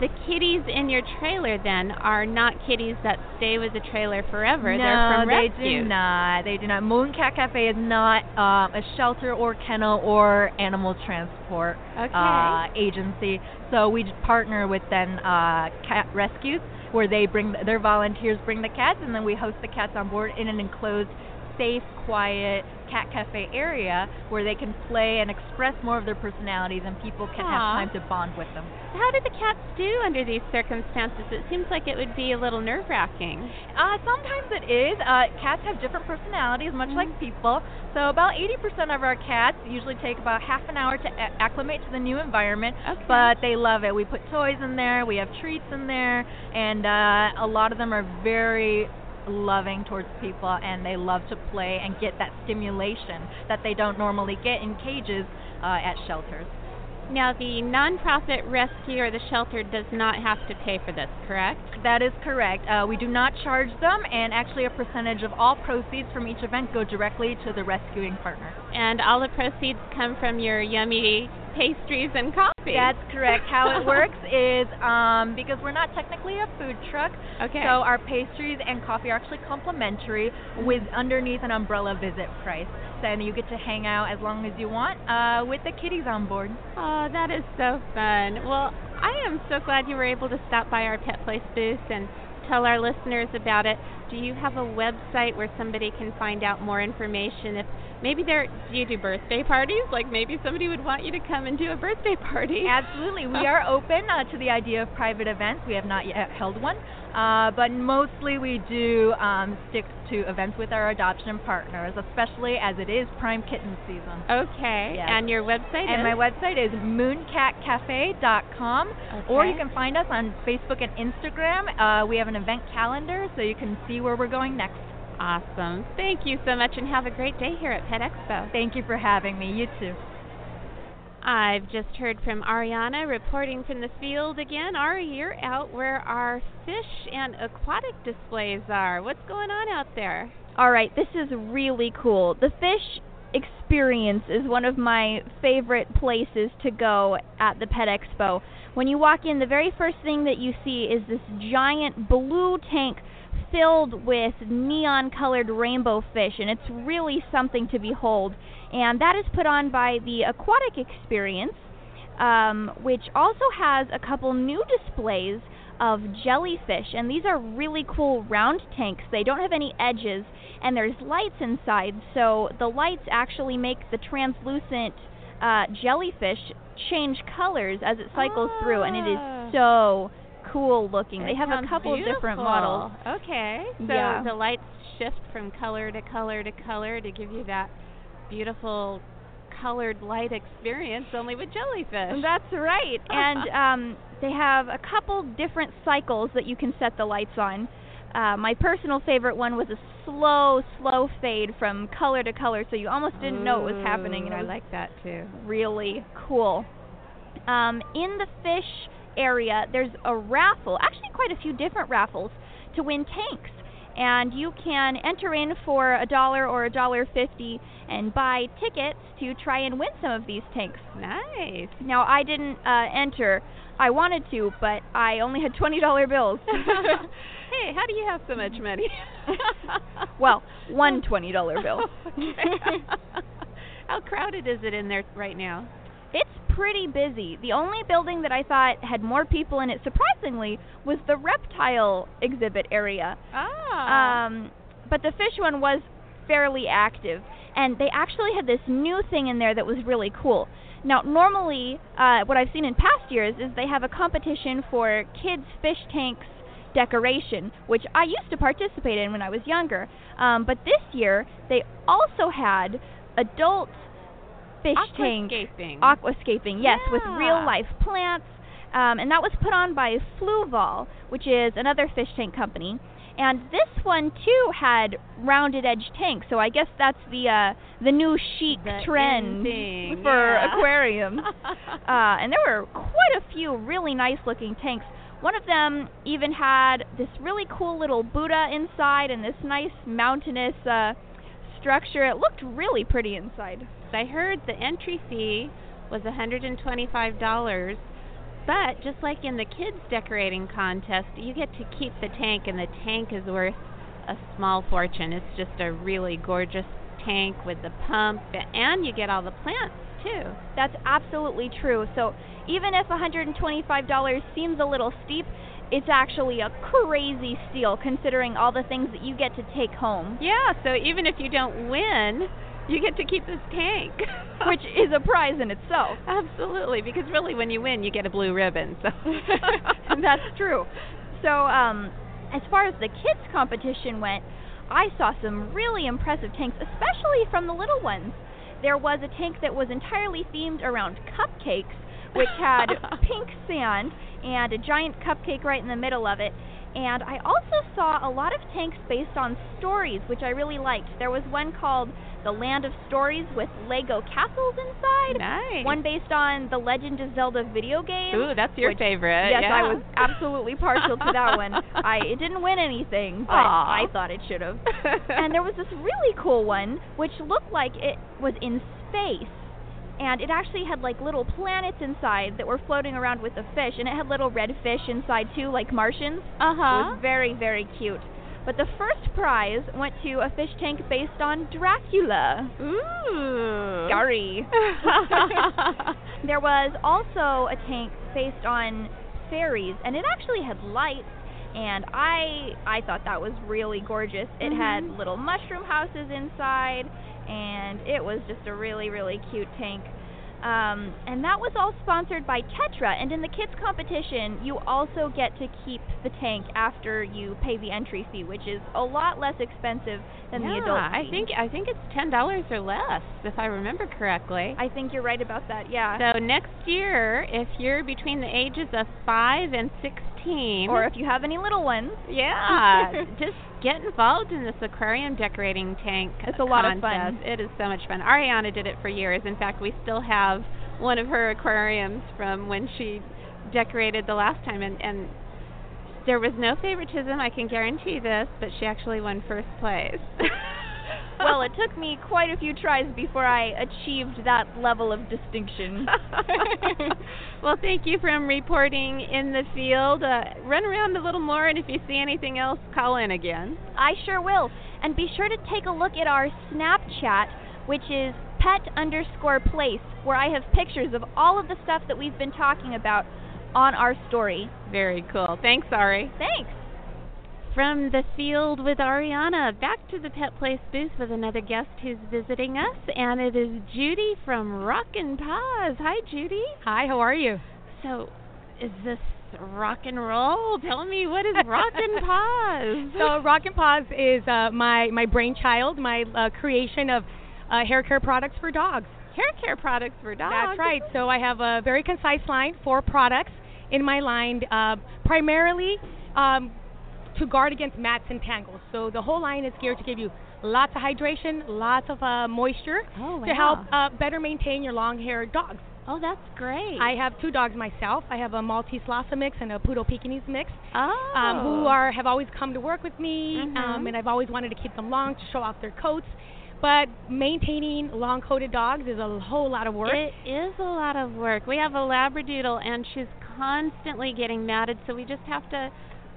The kitties in your trailer then are not kitties that stay with the trailer forever. no, They're from they do not. They do not. Moon Cat Cafe is not um, a shelter or kennel or animal transport Okay. uh, agency. So we partner with then uh, cat rescues, where they bring their volunteers bring the cats, and then we host the cats on board in an enclosed, safe, quiet cat cafe area where they can play and express more of their personalities, and people can Aw. have time to bond with them. How do the cats do under these circumstances? It seems like it would be a little nerve wracking. Uh, sometimes it is. Uh, cats have different personalities, much like people. So about 80% of our cats usually take about half an hour to a- acclimate to the new environment, Okay. but they love it. We put toys in there, we have treats in there, and uh, a lot of them are very loving towards people and they love to play and get that stimulation that they don't normally get in cages uh, at shelters. Now, the nonprofit rescue or the shelter does not have to pay for this, correct? That is correct. Uh, we do not charge them, and actually, a percentage of all proceeds from each event go directly to the rescuing partner. And all the proceeds come from your yummy pastries and coffee. That's correct. How it works is um, because we're not technically a food truck, Okay. so our pastries and coffee are actually complimentary with underneath an umbrella visit price. Then you get to hang out as long as you want uh, with the kitties on board. Oh, that is so fun. Well, I am so glad you were able to stop by our Pet Place booth and tell our listeners about it. Do you have a website where somebody can find out more information? If maybe there, do you do birthday parties? Like maybe somebody would want you to come and do a birthday party. Absolutely. We are open uh, to the idea of private events. We have not yet held one, uh, but mostly we do um, stick to events with our adoption partners, especially as it is prime kitten season. Okay. Yes. And your website And is? my website is mooncatcafe.com, Okay. or you can find us on Facebook and Instagram. Uh, we have an event calendar, so you can see where we're going next. Awesome. Thank you so much and have a great day here at Pet Expo. Thank you for having me. You too. I've just heard from Ariana reporting from the field again. Ari, you're out where our fish and aquatic displays are. What's going on out there? All right, this is really cool. The fish experience is one of my favorite places to go at the Pet Expo. When you walk in, the very first thing that you see is this giant blue tank filled with neon colored rainbow fish, and it's really something to behold. And that is put on by the Aquatic Experience, um, which also has a couple new displays of jellyfish. And these are really cool round tanks. They don't have any edges, and there's lights inside, so the lights actually make the translucent uh, jellyfish change colors as it cycles through, and it is so cool looking. They have a couple of different models. Okay. So Yeah. the lights shift from color to color to color to give you that beautiful colored light experience only with jellyfish. That's right. And um, they have a couple different cycles that you can set the lights on. Uh, my personal favorite one was a slow, slow fade from color to color, so you almost didn't know it was happening. And I like that too. really cool. Um, in the fish area, there's a raffle, actually, quite a few different raffles to win tanks. And you can enter in for a dollar or a dollar fifty and buy tickets to try and win some of these tanks. Nice. Now, I didn't uh, enter. I wanted to, but I only had twenty dollar bills. hey, how do you have so much money? well, one twenty dollar bill. how crowded is it in there right now? It's pretty busy. The only building that I thought had more people in it, surprisingly, was the reptile exhibit area. Ah. Um, but the fish one was fairly active, and they actually had this new thing in there that was really cool. Now, normally, uh, what I've seen in past years is they have a competition for kids' fish tanks decoration, which I used to participate in when I was younger. Um, but this year, they also had adult fish tank Aquascaping. aquascaping, yes, with real life plants. Um, and that was put on by Fluval, which is another fish tank company. And this one too had rounded edge tanks, so I guess that's the uh, the new chic The trend in thing, for yeah. aquariums. uh, and there were quite a few really nice looking tanks. One of them even had this really cool little Buddha inside and this nice mountainous uh, structure. It looked really pretty inside. I heard the entry fee was $125, but just like in the kids decorating contest, you get to keep the tank, and the tank is worth a small fortune. It's just a really gorgeous tank with the pump, and you get all the plants too. That's absolutely true. So even if $125 seems a little steep, it's actually a crazy steal considering all the things that you get to take home. Yeah, so even if you don't win, you get to keep this tank. Which is a prize in itself. Absolutely, because really when you win, you get a blue ribbon. So That's true. So, um, as far as the kids competition went, I saw some really impressive tanks, especially from the little ones. There was a tank that was entirely themed around cupcakes, which had pink sand and a giant cupcake right in the middle of it. And I also saw a lot of tanks based on stories, which I really liked. There was one called The Land of Stories with Lego castles inside. Nice. One based on the Legend of Zelda video game. Ooh, that's your which- favorite. Yes, yeah. I was absolutely partial to that one. I it didn't win anything, but Aw. I thought it should have. and there was this really cool one which looked like it was in space. And it actually had like little planets inside that were floating around with the fish, and it had little red fish inside too, like Martians. Uh huh. It was very, very cute. But the first prize went to a fish tank based on Dracula. Ooh. Sorry. there was also a tank based on fairies, and it actually had lights. And I I thought that was really gorgeous. It had Mhm. little mushroom houses inside, and it was just a really really cute tank. Um, and that was all sponsored by Tetra. And in the kids competition, you also get to keep the tank after you pay the entry fee, which is a lot less expensive than yeah, the adult I fee. think I think it's ten dollars or less, if I remember correctly. I think you're right about that. Yeah. So next year, if you're between the ages of five and sixteen, or if you have any little ones. yeah, just get involved in this aquarium decorating tank. It's a lot of fun. It is so much fun. Ariana did it for years. In fact, we still have one of her aquariums from when she decorated the last time, and and there was no favoritism. I can guarantee this, but she actually won first place. well, it took me quite a few tries before I achieved that level of distinction. well, thank you from reporting in the field. Uh, run around a little more, and if you see anything else, call in again. I sure will. And be sure to take a look at our Snapchat, which is pet underscore place, where I have pictures of all of the stuff that we've been talking about on our story. Very cool. Thanks, Ari. Thanks. From the field with Ariana, back to the Pet Place booth with another guest who's visiting us, and it is Judy from Rockin' Paws. Hi, Judy. Hi, how are you? So, is this rock and roll? Tell me, what is Rockin' Paws? so, Rockin' Paws is uh, my my brainchild, my uh, creation of uh, hair care products for dogs. Hair care products for dogs. That's right. So I have a very concise line, four products in my line, uh, primarily um, to guard against mats and tangles. So the whole line is geared to give you lots of hydration, lots of uh, moisture oh, wow. to help uh, better maintain your long-haired dogs. Oh, that's great. I have two dogs myself. I have a Maltese Lhasa mix and a Poodle Pekingese mix. Oh. Um, who are have always come to work with me, mm-hmm. um, and I've always wanted to keep them long to show off their coats. But maintaining long coated dogs is a whole lot of work. It is a lot of work. We have a Labradoodle and she's constantly getting matted, so we just have to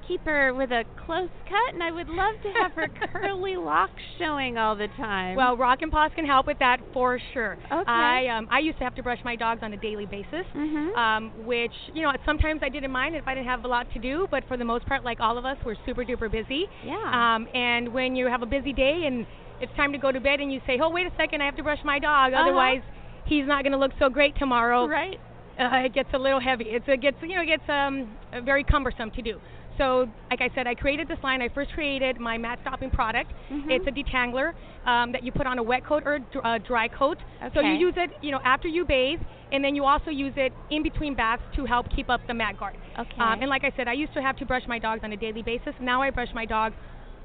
keep her with a close cut, and I would love to have her curly locks showing all the time. Well, Rockin' Paws can help with that for sure. Okay. I um, I used to have to brush my dogs on a daily basis, mm-hmm. um, which you know sometimes I didn't mind if I didn't have a lot to do, but for the most part, like all of us, we're super duper busy. Yeah. Um, and when you have a busy day and it's time to go to bed, and you say, "Oh, wait a second, I have to brush my dog, uh-huh. otherwise he's not going to look so great tomorrow." Right. Uh, it gets a little heavy. It's it gets you know it gets um very cumbersome to do. So, like I said, I created this line. I first created my mat stopping product. Mm-hmm. It's a detangler um, that you put on a wet coat or a uh, dry coat. Okay. So you use it, you know, after you bathe, and then you also use it in between baths to help keep up the mat guard. Okay. Um, and like I said, I used to have to brush my dogs on a daily basis. Now I brush my dogs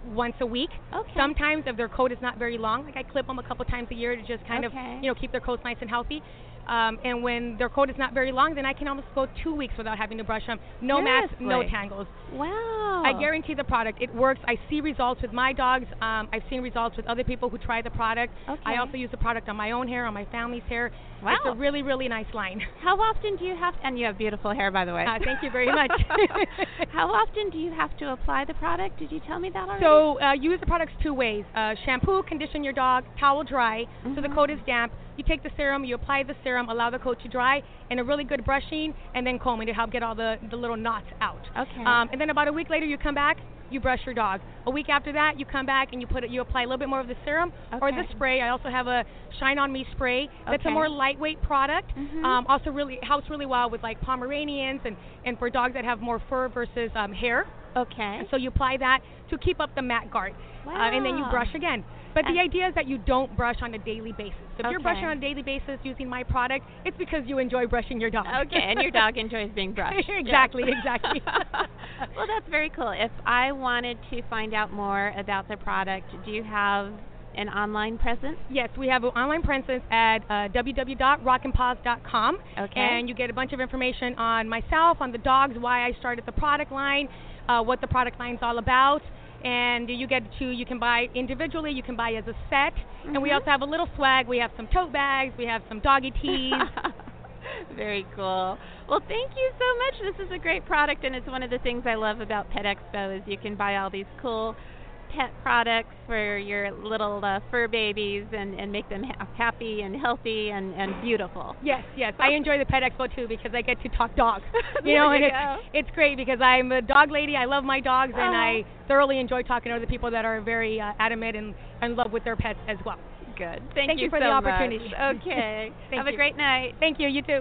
once a week. Okay. Sometimes if their coat is not very long, like I clip them a couple times a year to just kind Okay. of, you know, keep their coats nice and healthy. Um, and when their coat is not very long, then I can almost go two weeks without having to brush them. No mats, no tangles. Wow. I guarantee the product. It works. I see results with my dogs. Um, I've seen results with other people who try the product. Okay. I also use the product on my own hair, on my family's hair. Wow. It's a really, really nice line. How often do you have? And you have beautiful hair, by the way. Uh, thank you very much. How often do you have to apply the product? Did you tell me that already? So uh, use the products two ways: uh, shampoo, condition your dog, towel dry, so the Mhm. coat is damp. You take the serum, you apply the serum, allow the coat to dry, and a really good brushing, and then combing to help get all the, the little knots out. Okay. Um, and then about a week later, you come back, you brush your dog. A week after that, you come back and you put it, you apply a little bit more of the serum or the spray. I also have a Shine on Me spray. That's a more lightweight product. Mhm. Um, also, really helps really well with like Pomeranians and and for dogs that have more fur versus um, hair. okay. And so you apply that to keep up the mat guard. Uh, and then you brush again. But the idea is that you don't brush on a daily basis. If you're brushing on a daily basis using my product, it's because you enjoy brushing your dog. Okay, and your dog enjoys being brushed. exactly, exactly. well, that's very cool. If I wanted to find out more about the product, do you have an online presence? Yes, we have an online presence at uh, www.rockinpaws.com. Okay. And you get a bunch of information on myself, on the dogs, why I started the product line, uh, what the product line's all about. And you get to, you can buy individually, you can buy as a set. And we Mhm. also have a little swag. We have some tote bags, we have some doggy tees. Very cool. Well, thank you so much. This is a great product, and it's one of the things I love about Pet Expo is you can buy all these cool pet products for your little uh, fur babies and, and make them ha- happy and healthy and, and beautiful. Yes, yes. I enjoy the Pet Expo too because I get to talk dogs. You know, you and it's it's great because I'm a dog lady. I love my dogs, and I Uh-huh. thoroughly enjoy talking to other people that are very uh, adamant and in love with their pets as well. Good. Thank, Thank you for so the much. opportunity. Okay. Thank Have a great night. Thank you. You too.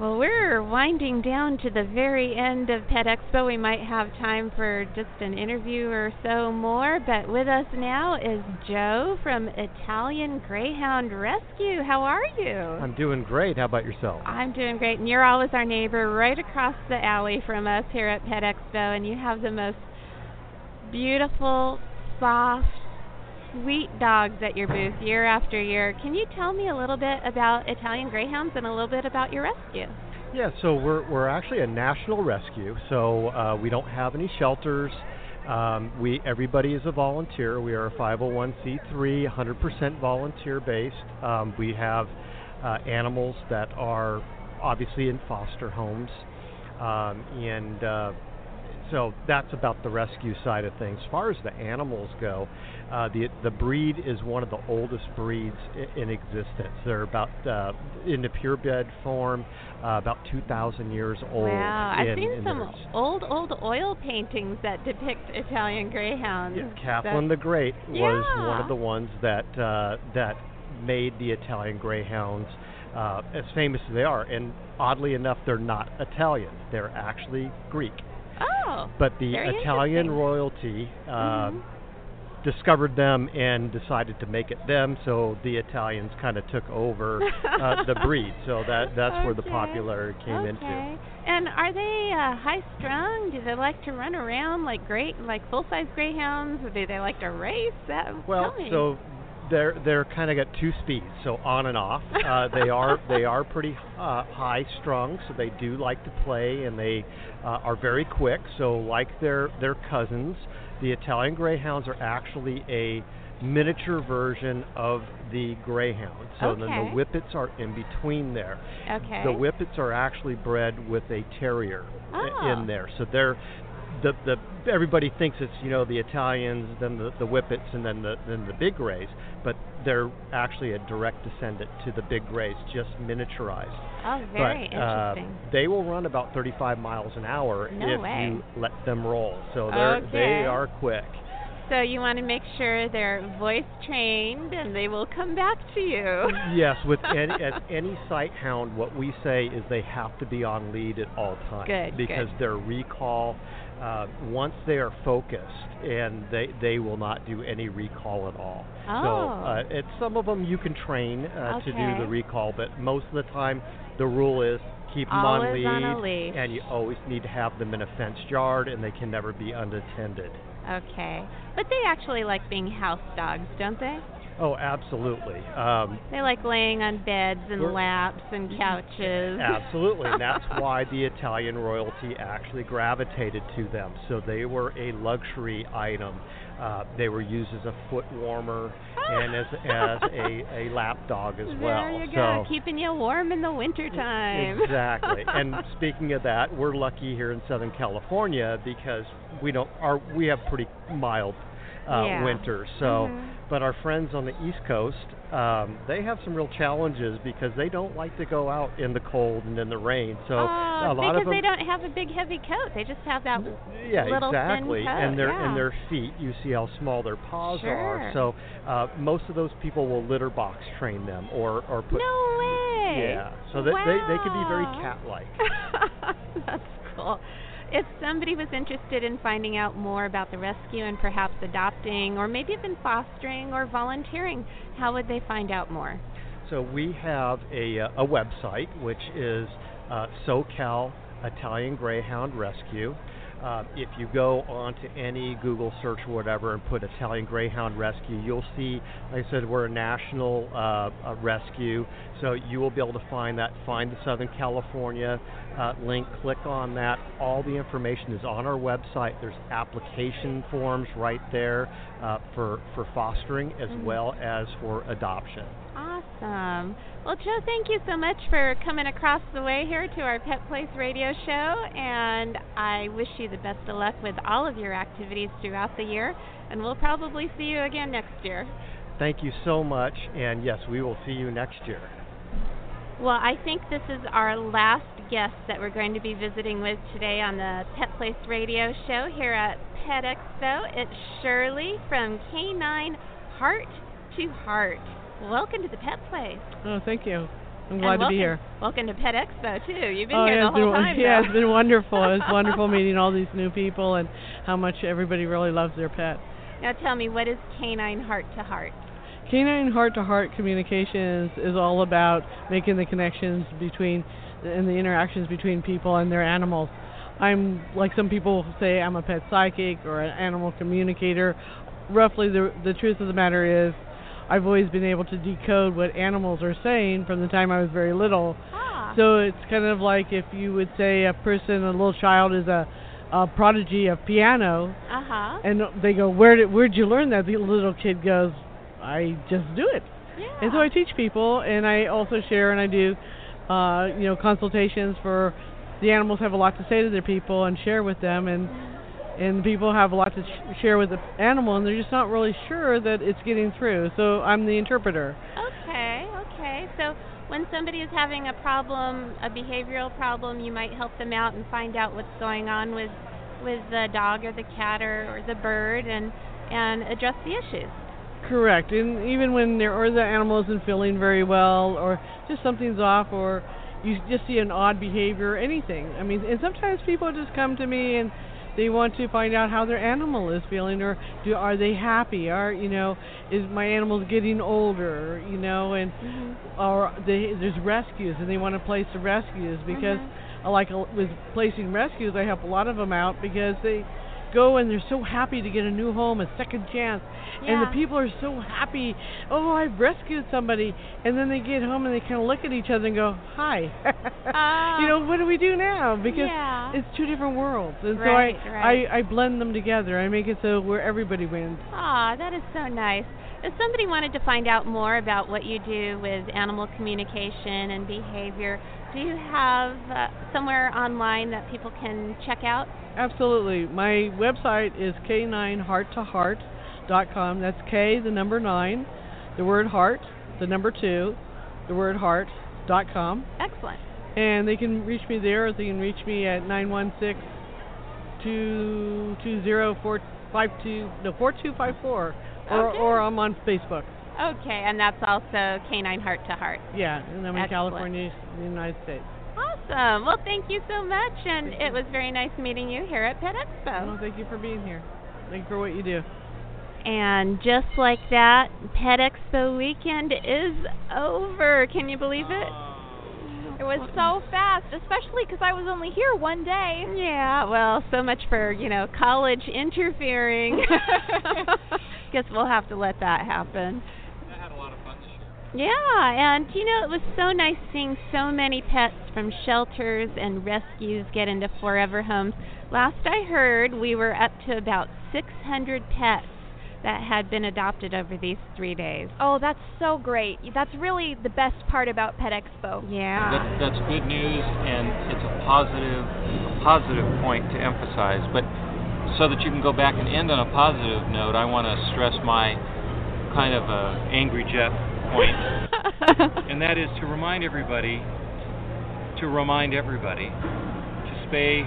Well, we're winding down to the very end of Pet Expo. We might have time for just an interview or so more, but with us now is Joe from Italian Greyhound Rescue. How are you? I'm doing great. How about yourself? I'm doing great, and you're always our neighbor right across the alley from us here at Pet Expo, and you have the most beautiful, soft, sweet dogs at your booth year after year. Can you tell me a little bit about Italian Greyhounds and a little bit about your rescue? Yeah, so we're we're actually a national rescue, so uh, we don't have any shelters. Um, we everybody is a volunteer. We are a 501c3, 100% volunteer based. Um, we have uh, animals that are obviously in foster homes, um, and uh, so that's about the rescue side of things. As far as the animals go, uh, the the breed is one of the oldest breeds in, in existence. They're about uh, in the purebred form, uh, about 2,000 years old. Wow, I've seen some their- old, old oil paintings that depict Italian greyhounds. Yeah, Catherine the Great was one of the ones that uh, that made the Italian Greyhounds uh, as famous as they are. And oddly enough, they're not Italian; they're actually Greek. Oh, But the Italian royalty uh, Mhm. discovered them and decided to make it them, so the Italians kind of took over uh, the breed. So that that's where the Okay. popularity came okay. into. And are they uh, high strung? Do they like to run around like great, like full size greyhounds? Or do they like to race? That, Well, so they're they're kind of got two speeds, so on and off. Uh, they are they are pretty uh, high strung, so they do like to play, and they uh, are very quick. So like their their cousins, the Italian Greyhounds are actually a miniature version of the Greyhound. So then the Whippets are in between there. Okay. The Whippets are actually bred with a terrier Oh. in there. So they're the the everybody thinks it's you know the Italians, then the the Whippets, and then the then the Big Greys, but they're actually a direct descendant to the Big Greys, just miniaturized. oh, very but uh, interesting. they will run about 35 miles an hour No if way. you let them roll. So they're Okay. they are quick. So you want to make sure they're voice trained and they will come back to you. yes, with any, as any sight hound, what we say is they have to be on lead at all times Good, because good. their recall, uh, once they are focused, and they they will not do any recall at all. So Oh. uh, it's some of them you can train uh, to do the recall, but most of the time the rule is keep them on lead, on a leash. and you always need to have them in a fenced yard, and they can never be unattended. Okay. But they actually like being house dogs, don't they? Oh, absolutely. Um, They like laying on beds and laps and couches. Absolutely, and that's why the Italian royalty actually gravitated to them. So they were a luxury item. Uh, they were used as a foot warmer and as as a, a lap dog as well. There you so go, keeping you warm in the winter time. Exactly. and speaking of that, we're lucky here in Southern California because we don't our we have pretty mild uh, Yeah. winters. So, Mhm. But our friends on the East Coast, um, they have some real challenges because they don't like to go out in the cold and in the rain. So Oh, a lot because of them, they don't have a big heavy coat. They just have that yeah, little exactly. thin coat. and their yeah. and their feet, you see how small their paws Sure. are. So uh, most of those people will litter box train them or or put No way. yeah. So that they they can be very cat-like. That's cool. If somebody was interested in finding out more about the rescue and perhaps adopting or maybe even fostering or volunteering, how would they find out more? So we have a, uh, a website which is uh, SoCal Italian Greyhound Rescue. Uh, if you go onto any Google search or whatever and put Italian Greyhound Rescue, you'll see, like I said, we're a national uh, uh, rescue, so you will be able to find that. Find the Southern California uh, link, click on that. All the information is on our website. There's application forms right there uh, for for fostering as Mhm. well as for adoption. Awesome. Well, Joe, thank you so much for coming across the way here to our Pet Place radio show, and I wish you the best of luck with all of your activities throughout the year, and we'll probably see you again next year. Thank you so much, and yes, we will see you next year. Well, I think this is our last guest that we're going to be visiting with today on the Pet Place radio show here at Pet Expo. It's Shirley from Canine Heart to Heart. Welcome to the Pet Place. Oh, thank you. I'm glad to be here. Welcome to Pet Expo too. You've been oh, here yeah, the it's been, whole time. yeah, though. it's been wonderful. It's wonderful meeting all these new people and how much everybody really loves their pet. Now tell me, what is Canine Heart to Heart? Canine heart-to-heart communications is, is all about making the connections between and the interactions between people and their animals. I'm like some people say I'm a pet psychic or an animal communicator. Roughly, the the truth of the matter is, I've always been able to decode what animals are saying from the time I was very little. Ah. So it's kind of like if you would say a person, a little child, is a a prodigy of piano, Uh huh. and they go, "Where did where'd you learn that?" The little kid goes, "I just do it." And so I teach people, and I also share and I do, uh, you know, consultations for the animals have a lot to say to their people and share with them, and and people have a lot to sh- share with the animal, and they're just not really sure that it's getting through. So I'm the interpreter. Okay, okay. So when somebody is having a problem, a behavioral problem, you might help them out and find out what's going on with with the dog or the cat or, or the bird and and address the issues. Correct. And even when there or the animal isn't feeling very well or just something's off or you just see an odd behavior, anything. I mean, and sometimes people just come to me and they want to find out how their animal is feeling or do are they happy? Are, you know, is my animal getting older, you know, and mm-hmm. or they there's rescues and they want to place the rescues because mm-hmm. I like with placing rescues, I help a lot of them out because they go and they're so happy to get a new home, a second chance, and the people are so happy. Oh, I've rescued somebody, and then they get home and they kind of look at each other and go, "Hi." you know, what do we do now? Because Yeah. it's two different worlds, and Right, so I, right. I I blend them together. I make it so where everybody wins. Ah, that is so nice. If somebody wanted to find out more about what you do with animal communication and behavior, do you have uh, somewhere online that people can check out? Absolutely. My website is k9hearttoheart.com. That's K, the number nine, the word heart, the number two, the word heart.com. Excellent. And they can reach me there, or they can reach me at 916 220 no 4254, or Okay. or I'm on Facebook. Okay, and that's also Canine Heart to Heart. Yeah, and I'm in Excellent. California, in the United States. Awesome. Well, thank you so much, and it was very nice meeting you here at Pet Expo. Well, thank you for being here. Thank you for what you do. And just like that, Pet Expo weekend is over. Can you believe it? Oh. It was so fast, especially because I was only here one day. Yeah, well, so much for, you know, college interfering. Guess we'll have to let that happen. I had a lot of fun this year. Yeah, and you know, it was so nice seeing so many pets from shelters and rescues get into forever homes. Last I heard, we were up to about 600 pets that had been adopted over these three days. Oh, that's so great. That's really the best part about Pet Expo. Yeah. That, that's good news, and it's a positive, a positive point to emphasize. But so that you can go back and end on a positive note, I want to stress my kind of uh, angry Jeff point, and that is to remind everybody, to remind everybody, to spay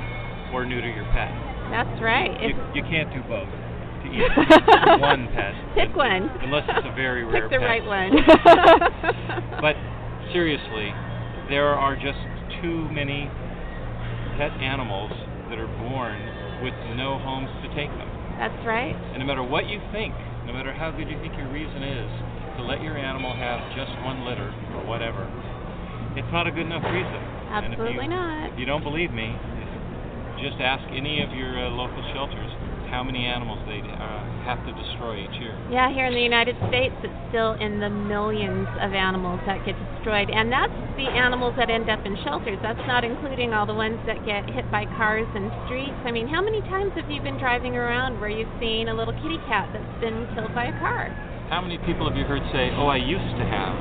or neuter your pet. That's right. You, you can't do both. To either one pet, Pick one. unless it's a very rare Pick the pet. right one. but seriously, there are just too many pet animals that are born with no homes to take them. That's right. And no matter what you think, no matter how good you think your reason is to let your animal have just one litter or whatever, it's not a good enough reason. and if Absolutely you, not. If you don't believe me, just ask any of your uh, local shelters how many animals they uh, have to destroy each year. Yeah, here in the United States, it's still in the millions of animals that get destroyed. And that's the animals that end up in shelters. That's not including all the ones that get hit by cars and streets. I mean, how many times have you been driving around where you've seen a little kitty cat that's been killed by a car? How many people have you heard say, "Oh, I used to have"?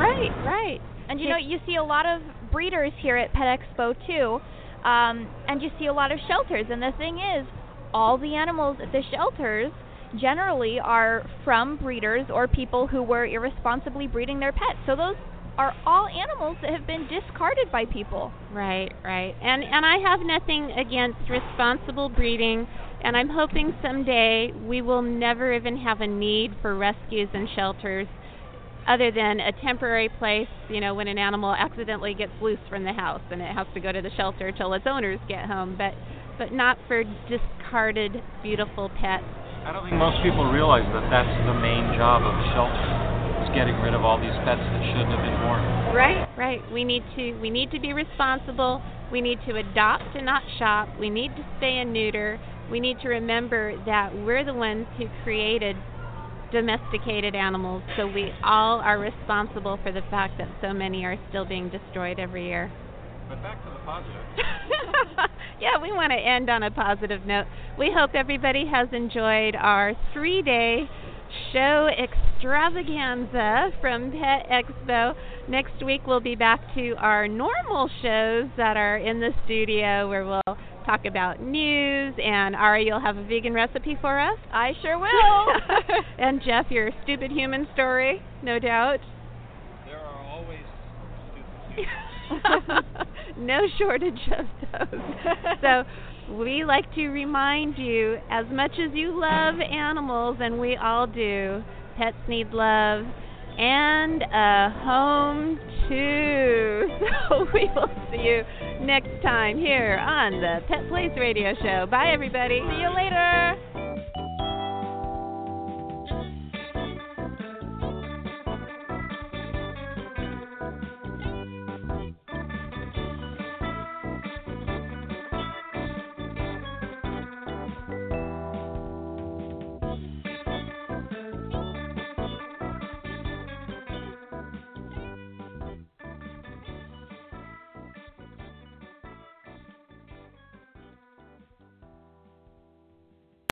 Right, right. And you know, you see a lot of breeders here at Pet Expo too, um, and you see a lot of shelters. And the thing is, all the animals at the shelters generally are from breeders or people who were irresponsibly breeding their pets. So those are all animals that have been discarded by people. Right, right. And and I have nothing against responsible breeding and I'm hoping someday we will never even have a need for rescues and shelters other than a temporary place, you know, when an animal accidentally gets loose from the house and it has to go to the shelter till its owners get home, but but not for discarded beautiful pets. I don't think most people realize that that's the main job of a shelter. Is getting rid of all these pets that shouldn't have been born. Right, right. We need to we need to be responsible. We need to adopt and not shop. We need to spay and neuter. We need to remember that we're the ones who created domesticated animals, so we all are responsible for the fact that so many are still being destroyed every year. but back to the positive. yeah, we want to end on a positive note. We hope everybody has enjoyed our three day show extravaganza from Pet Expo. Next week, we'll be back to our normal shows that are in the studio where we'll talk about news. And Ari, you'll have a vegan recipe for us. I sure will. and Jeff, your stupid human story, no doubt. There are always stupid no shortage of those. so we like to remind you as much as you love animals, and we all do, pets need love and a home too. So we will see you next time here on the Pet Place Radio Show. Bye, everybody. See you later.